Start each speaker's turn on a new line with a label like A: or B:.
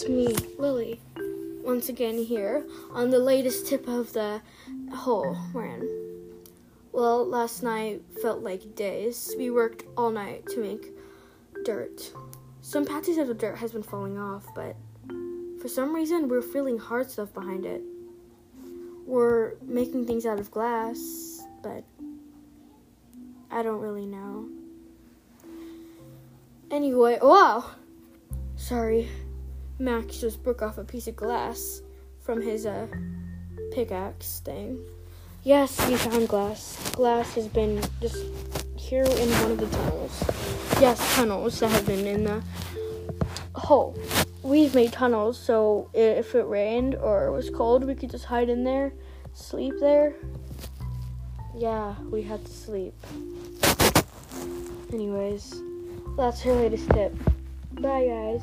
A: it's me, Lily. Once again here on the latest tip of the hole we're in. Well, last night felt like days. We worked all night to make dirt. Some patches of the dirt has been falling off, but for some reason we're feeling hard stuff behind it. We're making things out of glass, but I don't really know. Anyway, oh, wow! Sorry, Max just broke off a piece of glass from his uh, pickaxe thing. Yes, we found glass. Glass has been just here in one of the tunnels. Yes, tunnels that have been in the hole. We've made tunnels so if it rained or it was cold, we could just hide in there, sleep there. Yeah, we had to sleep. Anyways, that's her latest tip. Bye, guys.